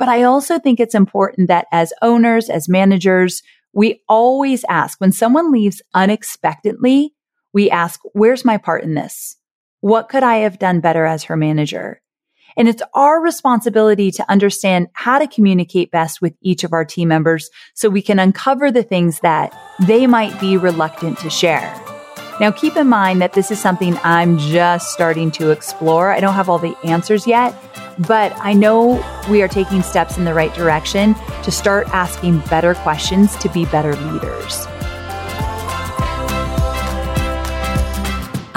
But I also think it's important that as owners, as managers, we always ask when someone leaves unexpectedly, we ask, where's my part in this? What could I have done better as her manager? And it's our responsibility to understand how to communicate best with each of our team members so we can uncover the things that they might be reluctant to share. Now, keep in mind that this is something I'm just starting to explore. I don't have all the answers yet, but I know we are taking steps in the right direction to start asking better questions to be better leaders.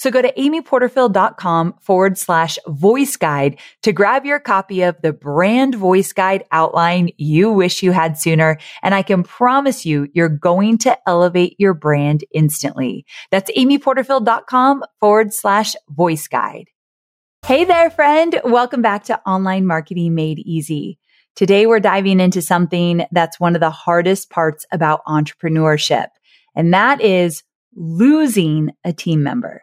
So go to amyporterfield.com forward slash voice guide to grab your copy of the brand voice guide outline you wish you had sooner. And I can promise you, you're going to elevate your brand instantly. That's amyporterfield.com forward slash voice guide. Hey there, friend. Welcome back to Online Marketing Made Easy. Today we're diving into something that's one of the hardest parts about entrepreneurship, and that is losing a team member.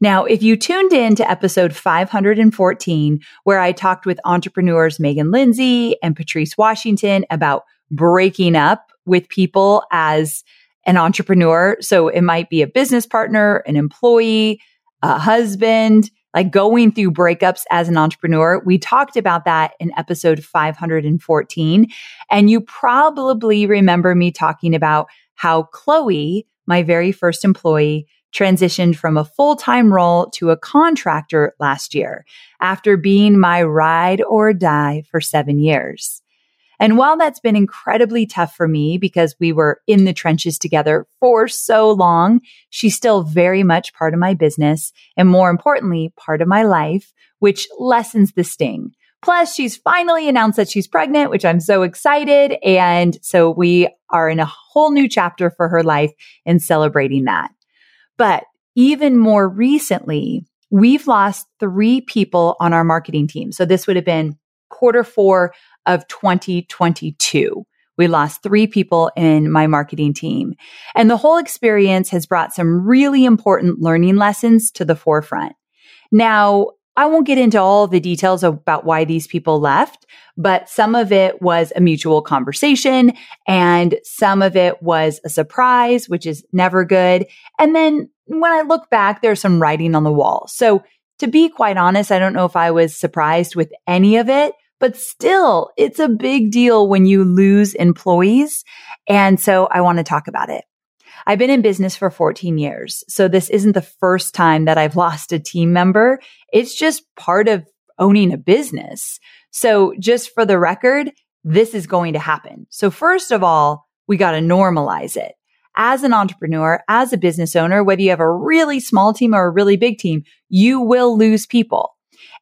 Now, if you tuned in to episode 514, where I talked with entrepreneurs Megan Lindsay and Patrice Washington about breaking up with people as an entrepreneur. So it might be a business partner, an employee, a husband, like going through breakups as an entrepreneur. We talked about that in episode 514. And you probably remember me talking about how Chloe, my very first employee, transitioned from a full time role to a contractor last year after being my ride or die for seven years. And while that's been incredibly tough for me because we were in the trenches together for so long, she's still very much part of my business and more importantly, part of my life, which lessens the sting. Plus, she's finally announced that she's pregnant, which I'm so excited. And so we are in a whole new chapter for her life and celebrating that. But even more recently, we've lost three people on our marketing team. So this would have been quarter four of 2022. We lost three people in my marketing team. And the whole experience has brought some really important learning lessons to the forefront. Now, I won't get into all the details about why these people left, but some of it was a mutual conversation and some of it was a surprise, which is never good. And then when I look back, there's some writing on the wall. So to be quite honest, I don't know if I was surprised with any of it, but still it's a big deal when you lose employees. And so I want to talk about it. I've been in business for 14 years. So this isn't the first time that I've lost a team member. It's just part of owning a business. So just for the record, this is going to happen. So first of all, we got to normalize it. As an entrepreneur, as a business owner, whether you have a really small team or a really big team, you will lose people.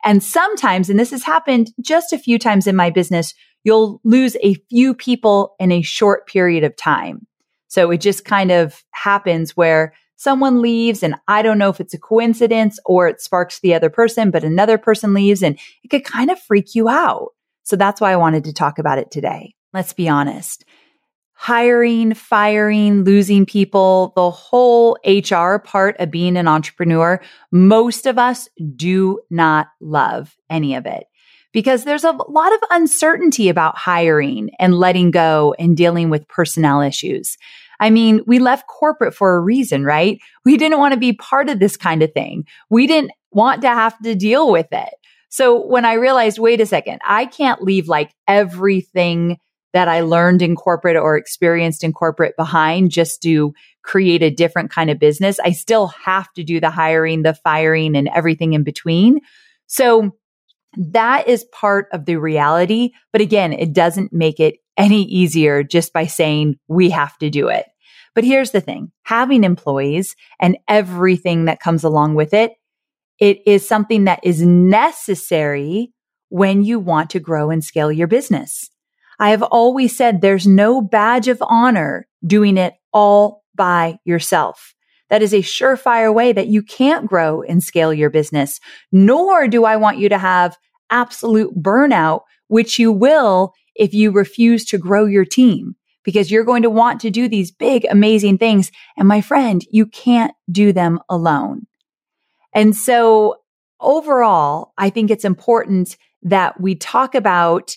And sometimes, and this has happened just a few times in my business, you'll lose a few people in a short period of time. So it just kind of happens where someone leaves and I don't know if it's a coincidence or it sparks the other person, but another person leaves and it could kind of freak you out. So that's why I wanted to talk about it today. Let's be honest. Hiring, firing, losing people, the whole HR part of being an entrepreneur, most of us do not love any of it because there's a lot of uncertainty about hiring and letting go and dealing with personnel issues. I mean, we left corporate for a reason, right? We didn't want to be part of this kind of thing. We didn't want to have to deal with it. So when I realized, wait a second, I can't leave like everything that I learned in corporate or experienced in corporate behind just to create a different kind of business. I still have to do the hiring, the firing and everything in between. So that is part of the reality. But again, it doesn't make it any easier just by saying we have to do it. But here's the thing having employees and everything that comes along with it, it is something that is necessary when you want to grow and scale your business. I have always said there's no badge of honor doing it all by yourself. That is a surefire way that you can't grow and scale your business. Nor do I want you to have absolute burnout, which you will if you refuse to grow your team because you're going to want to do these big, amazing things. And my friend, you can't do them alone. And so overall, I think it's important that we talk about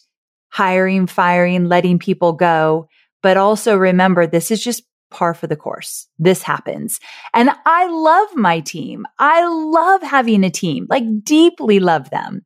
hiring, firing, letting people go, but also remember this is just par for the course. This happens. And I love my team. I love having a team, like deeply love them.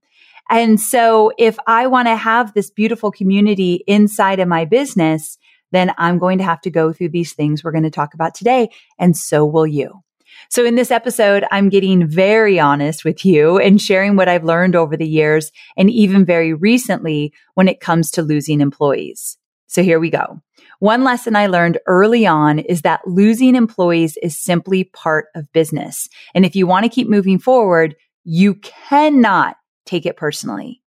And so if I want to have this beautiful community inside of my business, then I'm going to have to go through these things we're going to talk about today. And so will you. So in this episode, I'm getting very honest with you and sharing what I've learned over the years and even very recently when it comes to losing employees. So here we go. One lesson I learned early on is that losing employees is simply part of business. And if you want to keep moving forward, you cannot take it personally.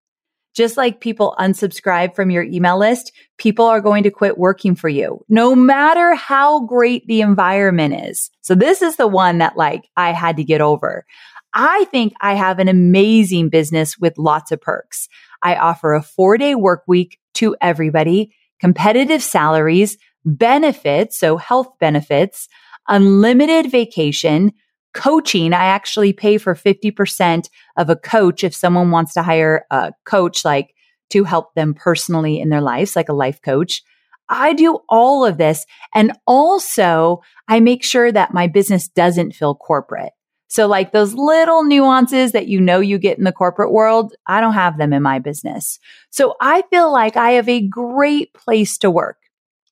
Just like people unsubscribe from your email list, people are going to quit working for you, no matter how great the environment is. So this is the one that like I had to get over. I think I have an amazing business with lots of perks. I offer a four day work week to everybody, competitive salaries, benefits, so health benefits, unlimited vacation, coaching, I actually pay for 50% of a coach if someone wants to hire a coach, like to help them personally in their lives, like a life coach. I do all of this. And also I make sure that my business doesn't feel corporate. So like those little nuances that you know you get in the corporate world, I don't have them in my business. So I feel like I have a great place to work.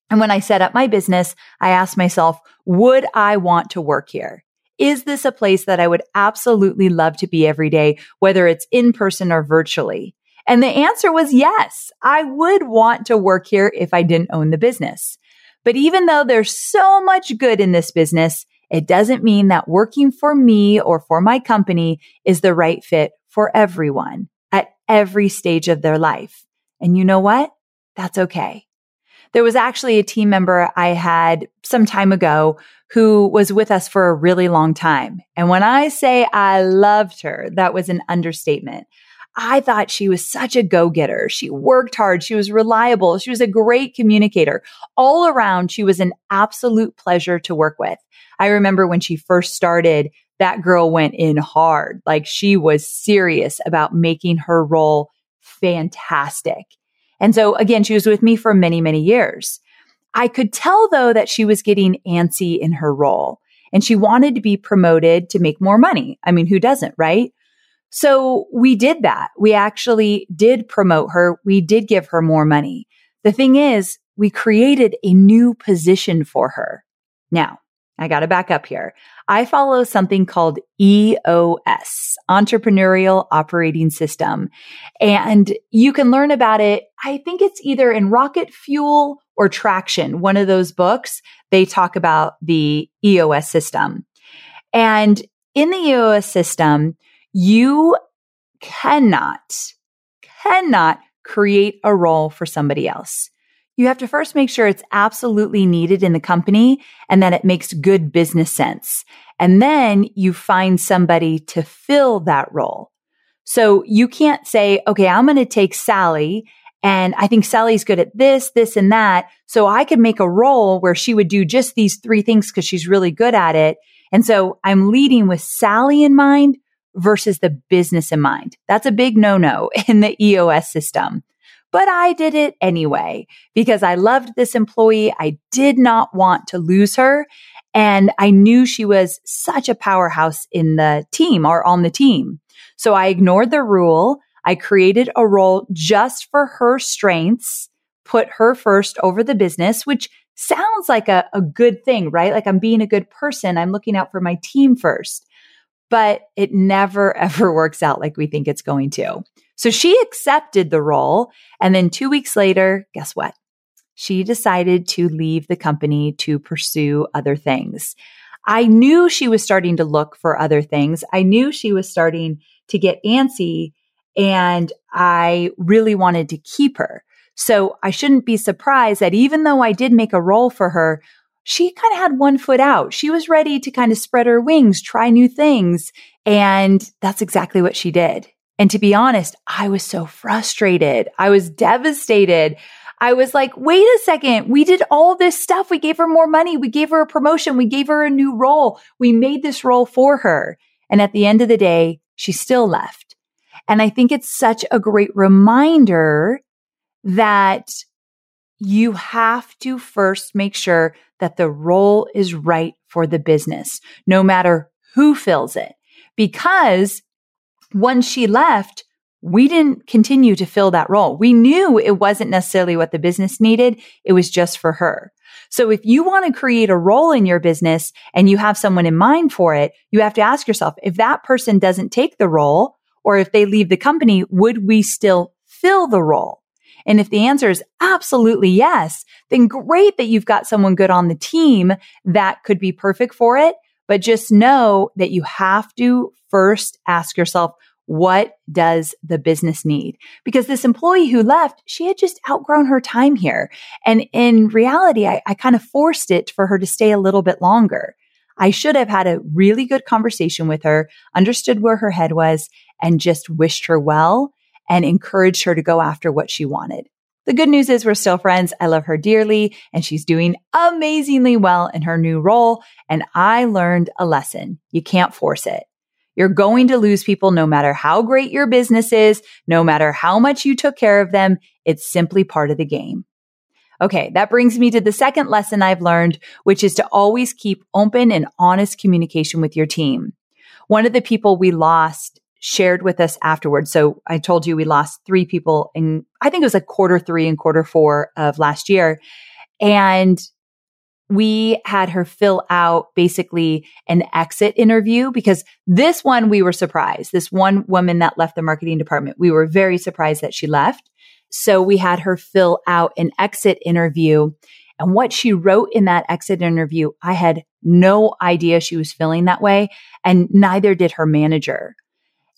And when I set up my business, I asked myself, would I want to work here? Is this a place that I would absolutely love to be every day, whether it's in person or virtually? And the answer was yes. I would want to work here if I didn't own the business. But even though there's so much good in this business, it doesn't mean that working for me or for my company is the right fit for everyone at every stage of their life. And you know what? That's okay. There was actually a team member I had some time ago who was with us for a really long time. And when I say I loved her, that was an understatement. I thought she was such a go getter. She worked hard. She was reliable. She was a great communicator. All around, she was an absolute pleasure to work with. I remember when she first started, that girl went in hard. Like she was serious about making her role fantastic. And so again, she was with me for many, many years. I could tell though that she was getting antsy in her role and she wanted to be promoted to make more money. I mean, who doesn't, right? So we did that. We actually did promote her. We did give her more money. The thing is, we created a new position for her. Now, I got to back up here. I follow something called EOS, Entrepreneurial Operating System. And you can learn about it. I think it's either in Rocket Fuel or Traction, one of those books. They talk about the EOS system. And in the EOS system, you cannot, cannot create a role for somebody else. You have to first make sure it's absolutely needed in the company and that it makes good business sense. And then you find somebody to fill that role. So you can't say, okay, I'm going to take Sally and I think Sally's good at this, this and that. So I could make a role where she would do just these three things because she's really good at it. And so I'm leading with Sally in mind versus the business in mind. That's a big no no in the EOS system. But I did it anyway because I loved this employee. I did not want to lose her. And I knew she was such a powerhouse in the team or on the team. So I ignored the rule. I created a role just for her strengths, put her first over the business, which sounds like a, a good thing, right? Like I'm being a good person. I'm looking out for my team first, but it never ever works out like we think it's going to. So she accepted the role. And then two weeks later, guess what? She decided to leave the company to pursue other things. I knew she was starting to look for other things. I knew she was starting to get antsy and I really wanted to keep her. So I shouldn't be surprised that even though I did make a role for her, she kind of had one foot out. She was ready to kind of spread her wings, try new things. And that's exactly what she did. And to be honest, I was so frustrated. I was devastated. I was like, wait a second. We did all this stuff. We gave her more money. We gave her a promotion. We gave her a new role. We made this role for her. And at the end of the day, she still left. And I think it's such a great reminder that you have to first make sure that the role is right for the business, no matter who fills it. Because once she left, we didn't continue to fill that role. We knew it wasn't necessarily what the business needed. It was just for her. So if you want to create a role in your business and you have someone in mind for it, you have to ask yourself, if that person doesn't take the role or if they leave the company, would we still fill the role? And if the answer is absolutely yes, then great that you've got someone good on the team that could be perfect for it. But just know that you have to first ask yourself, what does the business need? Because this employee who left, she had just outgrown her time here. And in reality, I, I kind of forced it for her to stay a little bit longer. I should have had a really good conversation with her, understood where her head was, and just wished her well and encouraged her to go after what she wanted. The good news is we're still friends. I love her dearly and she's doing amazingly well in her new role. And I learned a lesson. You can't force it. You're going to lose people no matter how great your business is, no matter how much you took care of them. It's simply part of the game. Okay, that brings me to the second lesson I've learned, which is to always keep open and honest communication with your team. One of the people we lost shared with us afterwards. So I told you we lost three people in, I think it was like quarter three and quarter four of last year. And we had her fill out basically an exit interview because this one we were surprised. This one woman that left the marketing department, we were very surprised that she left. So we had her fill out an exit interview. And what she wrote in that exit interview, I had no idea she was feeling that way. And neither did her manager.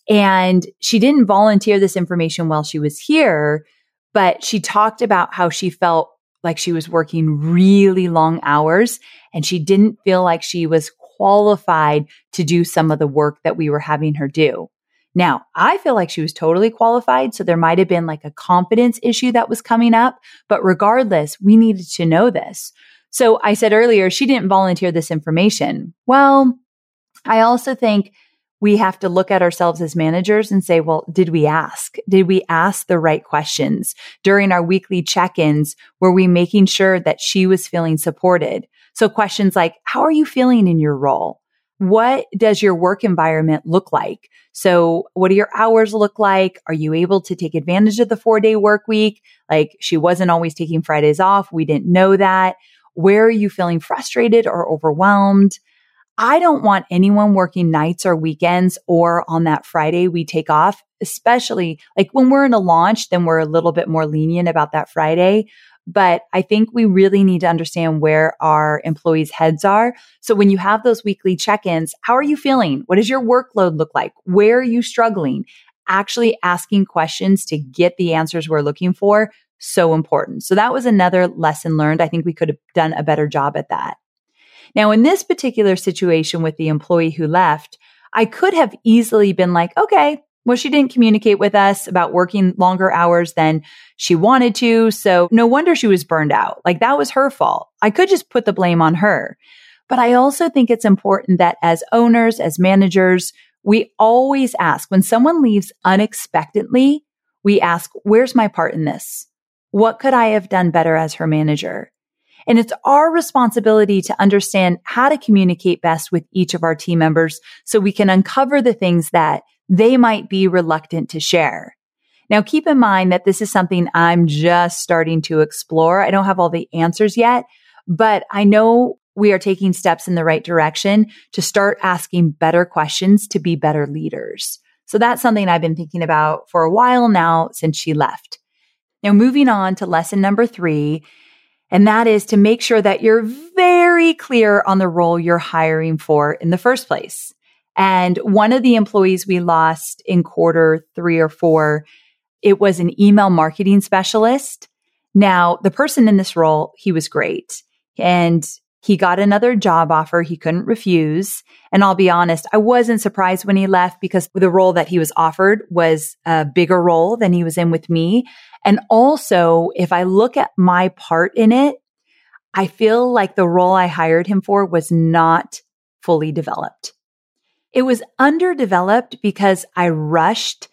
And she didn't volunteer this information while she was here, but she talked about how she felt like she was working really long hours and she didn't feel like she was qualified to do some of the work that we were having her do. Now, I feel like she was totally qualified. So there might have been like a confidence issue that was coming up. But regardless, we needed to know this. So I said earlier, she didn't volunteer this information. Well, I also think we have to look at ourselves as managers and say, well, did we ask? Did we ask the right questions during our weekly check-ins? Were we making sure that she was feeling supported? So questions like, how are you feeling in your role? What does your work environment look like? So what do your hours look like? Are you able to take advantage of the four day work week? Like she wasn't always taking Fridays off. We didn't know that. Where are you feeling frustrated or overwhelmed? I don't want anyone working nights or weekends or on that Friday we take off, especially like when we're in a launch, then we're a little bit more lenient about that Friday. But I think we really need to understand where our employees' heads are. So when you have those weekly check ins, how are you feeling? What does your workload look like? Where are you struggling? actually asking questions to get the answers we're looking for, so important. So that was another lesson learned. I think we could have done a better job at that. Now, in this particular situation with the employee who left, I could have easily been like, okay, well, she didn't communicate with us about working longer hours than she wanted to. So no wonder she was burned out. Like that was her fault. I could just put the blame on her. But I also think it's important that as owners, as managers, we always ask when someone leaves unexpectedly, we ask, where's my part in this? What could I have done better as her manager? And it's our responsibility to understand how to communicate best with each of our team members so we can uncover the things that they might be reluctant to share. Now, keep in mind that this is something I'm just starting to explore. I don't have all the answers yet, but I know we are taking steps in the right direction to start asking better questions to be better leaders. So that's something I've been thinking about for a while now since she left. Now, moving on to lesson number three and that is to make sure that you're very clear on the role you're hiring for in the first place. And one of the employees we lost in quarter three or four, it was an email marketing specialist. Now, the person in this role, he was great and he got another job offer he couldn't refuse. And I'll be honest, I wasn't surprised when he left because the role that he was offered was a bigger role than he was in with me. And also, if I look at my part in it, I feel like the role I hired him for was not fully developed. It was underdeveloped because I rushed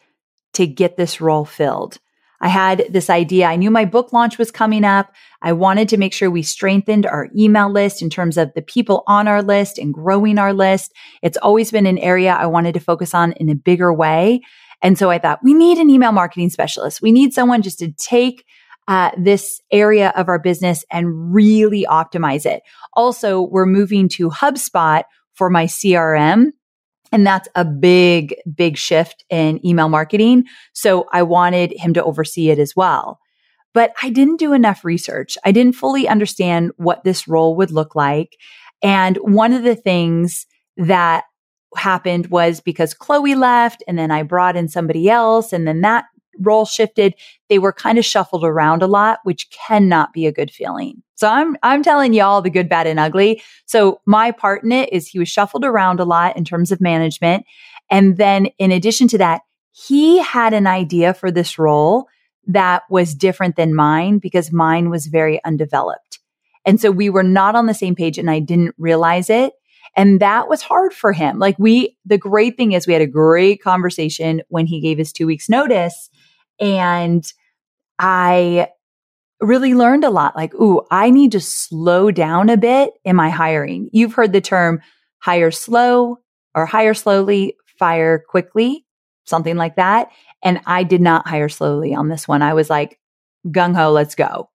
to get this role filled. I had this idea. I knew my book launch was coming up. I wanted to make sure we strengthened our email list in terms of the people on our list and growing our list. It's always been an area I wanted to focus on in a bigger way. And so I thought we need an email marketing specialist. We need someone just to take uh, this area of our business and really optimize it. Also, we're moving to HubSpot for my CRM. And that's a big, big shift in email marketing. So I wanted him to oversee it as well. But I didn't do enough research. I didn't fully understand what this role would look like. And one of the things that happened was because Chloe left and then I brought in somebody else and then that role shifted. They were kind of shuffled around a lot, which cannot be a good feeling. So I'm, I'm telling y'all the good, bad and ugly. So my part in it is he was shuffled around a lot in terms of management. And then in addition to that, he had an idea for this role that was different than mine because mine was very undeveloped. And so we were not on the same page and I didn't realize it. And that was hard for him. Like we, the great thing is we had a great conversation when he gave his two weeks notice and I really learned a lot. Like, ooh, I need to slow down a bit in my hiring. You've heard the term hire slow or hire slowly, fire quickly, something like that. And I did not hire slowly on this one. I was like, gung ho, let's go.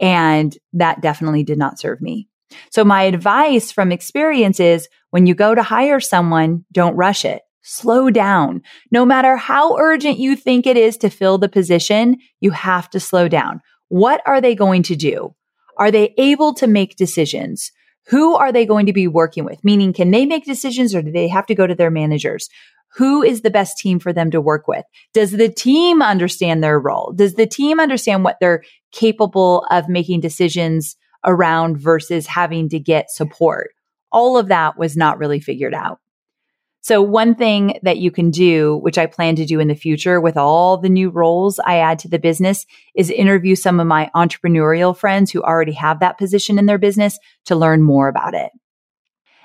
And that definitely did not serve me. So my advice from experience is when you go to hire someone, don't rush it. Slow down. No matter how urgent you think it is to fill the position, you have to slow down. What are they going to do? Are they able to make decisions? Who are they going to be working with? Meaning, can they make decisions or do they have to go to their managers? Who is the best team for them to work with? Does the team understand their role? Does the team understand what they're capable of making decisions around versus having to get support. All of that was not really figured out. So one thing that you can do, which I plan to do in the future with all the new roles I add to the business is interview some of my entrepreneurial friends who already have that position in their business to learn more about it.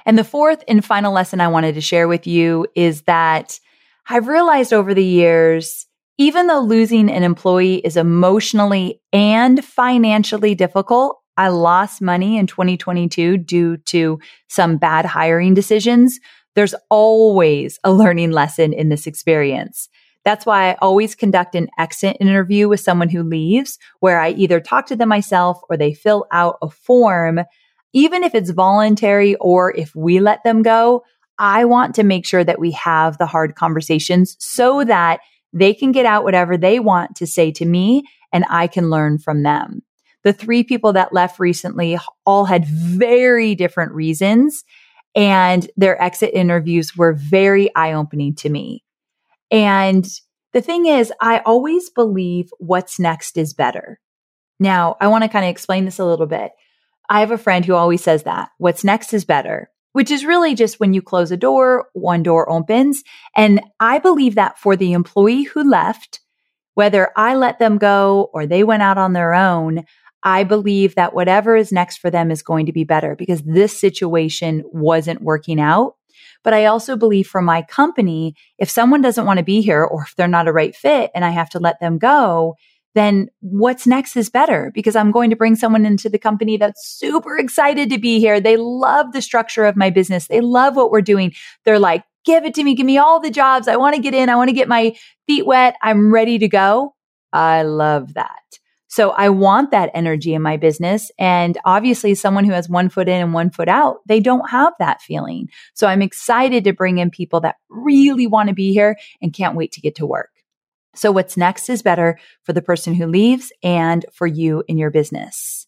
And the fourth and final lesson I wanted to share with you is that I've realized over the years, even though losing an employee is emotionally and financially difficult, I lost money in 2022 due to some bad hiring decisions. There's always a learning lesson in this experience. That's why I always conduct an exit interview with someone who leaves where I either talk to them myself or they fill out a form. Even if it's voluntary or if we let them go, I want to make sure that we have the hard conversations so that they can get out whatever they want to say to me and I can learn from them. The three people that left recently all had very different reasons and their exit interviews were very eye opening to me. And The thing is, I always believe what's next is better. Now, I want to kind of explain this a little bit. I have a friend who always says that what's next is better, which is really just when you close a door, one door opens. And I believe that for the employee who left, whether I let them go or they went out on their own, I believe that whatever is next for them is going to be better because this situation wasn't working out. But I also believe for my company, if someone doesn't want to be here or if they're not a right fit and I have to let them go, then what's next is better because I'm going to bring someone into the company that's super excited to be here. They love the structure of my business. They love what we're doing. They're like, give it to me. Give me all the jobs. I want to get in. I want to get my feet wet. I'm ready to go. I love that. So I want that energy in my business. And obviously someone who has one foot in and one foot out, they don't have that feeling. So I'm excited to bring in people that really want to be here and can't wait to get to work. So what's next is better for the person who leaves and for you in your business.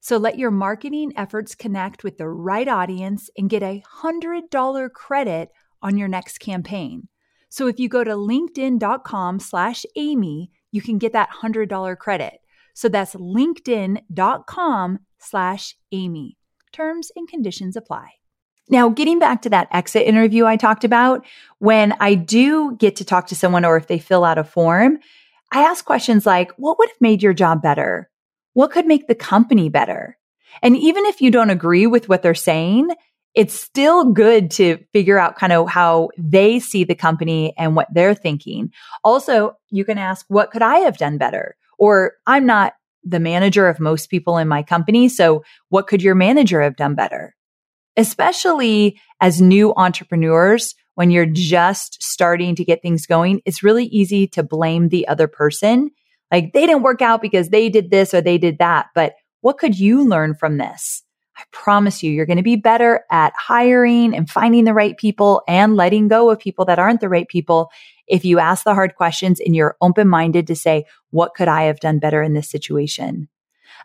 So let your marketing efforts connect with the right audience and get a $100 credit on your next campaign. So if you go to linkedin.com slash Amy, you can get that $100 credit. So that's linkedin.com slash Amy. Terms and conditions apply. Now, getting back to that exit interview I talked about, when I do get to talk to someone or if they fill out a form, I ask questions like, what would have made your job better? What could make the company better? And even if you don't agree with what they're saying, it's still good to figure out kind of how they see the company and what they're thinking. Also, you can ask, what could I have done better? Or I'm not the manager of most people in my company. So what could your manager have done better? Especially as new entrepreneurs, when you're just starting to get things going, it's really easy to blame the other person like they didn't work out because they did this or they did that. But what could you learn from this? I promise you, you're going to be better at hiring and finding the right people and letting go of people that aren't the right people if you ask the hard questions and you're open minded to say, what could I have done better in this situation?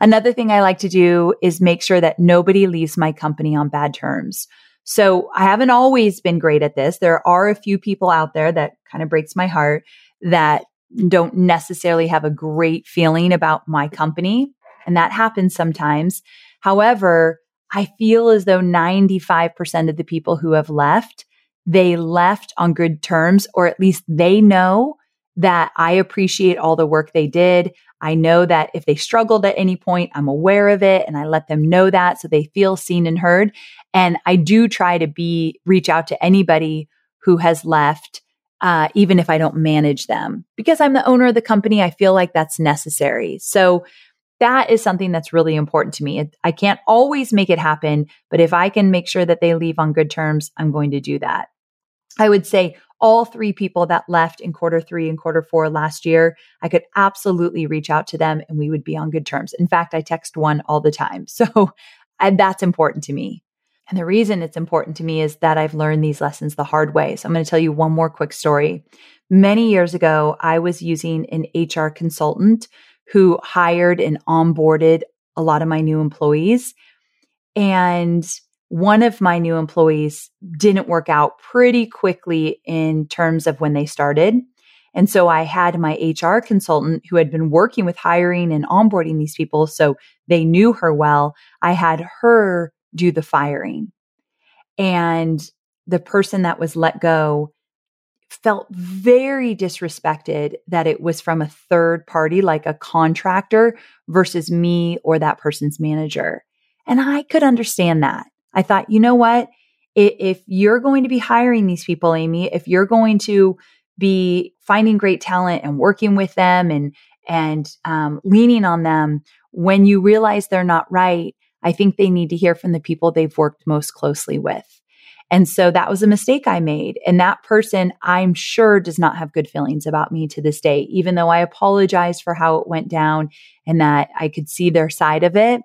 Another thing I like to do is make sure that nobody leaves my company on bad terms. So I haven't always been great at this. There are a few people out there that kind of breaks my heart that don't necessarily have a great feeling about my company. And that happens sometimes. However, I feel as though 95% of the people who have left, they left on good terms, or at least they know that I appreciate all the work they did. I know that if they struggled at any point, I'm aware of it and I let them know that so they feel seen and heard. And I do try to be, reach out to anybody who has left uh, even if I don't manage them. Because I'm the owner of the company, I feel like that's necessary. So that is something that's really important to me. I can't always make it happen, but if I can make sure that they leave on good terms, I'm going to do that. I would say all three people that left in quarter three and quarter four last year, I could absolutely reach out to them and we would be on good terms. In fact, I text one all the time. So that's important to me. And the reason it's important to me is that I've learned these lessons the hard way. So I'm going to tell you one more quick story. Many years ago, I was using an HR consultant who hired and onboarded a lot of my new employees. And one of my new employees didn't work out pretty quickly in terms of when they started. And so I had my HR consultant who had been working with hiring and onboarding these people. So they knew her well. I had her do the firing. And the person that was let go felt very disrespected that it was from a third party, like a contractor versus me or that person's manager. And I could understand that. I thought, you know what? If you're going to be hiring these people, Amy, if you're going to be finding great talent and working with them and, and um, leaning on them when you realize they're not right, I think they need to hear from the people they've worked most closely with. And so that was a mistake I made. And that person, I'm sure, does not have good feelings about me to this day, even though I apologized for how it went down and that I could see their side of it.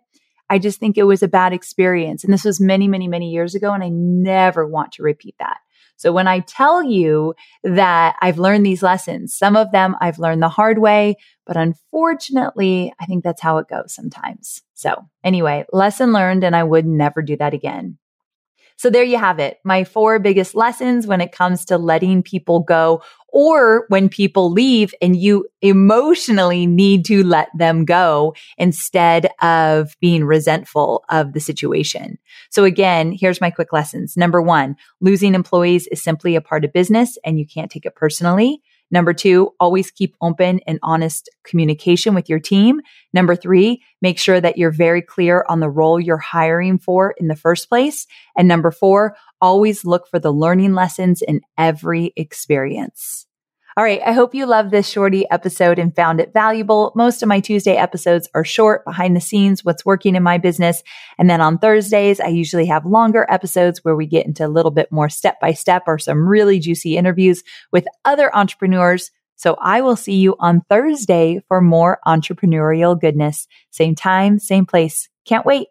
I just think it was a bad experience. And this was many, many, many years ago. And I never want to repeat that. So when I tell you that I've learned these lessons, some of them I've learned the hard way, but unfortunately, I think that's how it goes sometimes. So anyway, lesson learned, and I would never do that again. So there you have it. My four biggest lessons when it comes to letting people go or when people leave and you emotionally need to let them go instead of being resentful of the situation. So again, here's my quick lessons. Number one, losing employees is simply a part of business and you can't take it personally. Number two, always keep open and honest communication with your team. Number three, make sure that you're very clear on the role you're hiring for in the first place. And number four, always look for the learning lessons in every experience. All right. I hope you loved this shorty episode and found it valuable. Most of my Tuesday episodes are short behind the scenes, what's working in my business. And then on Thursdays, I usually have longer episodes where we get into a little bit more step by step or some really juicy interviews with other entrepreneurs. So I will see you on Thursday for more entrepreneurial goodness. Same time, same place. Can't wait.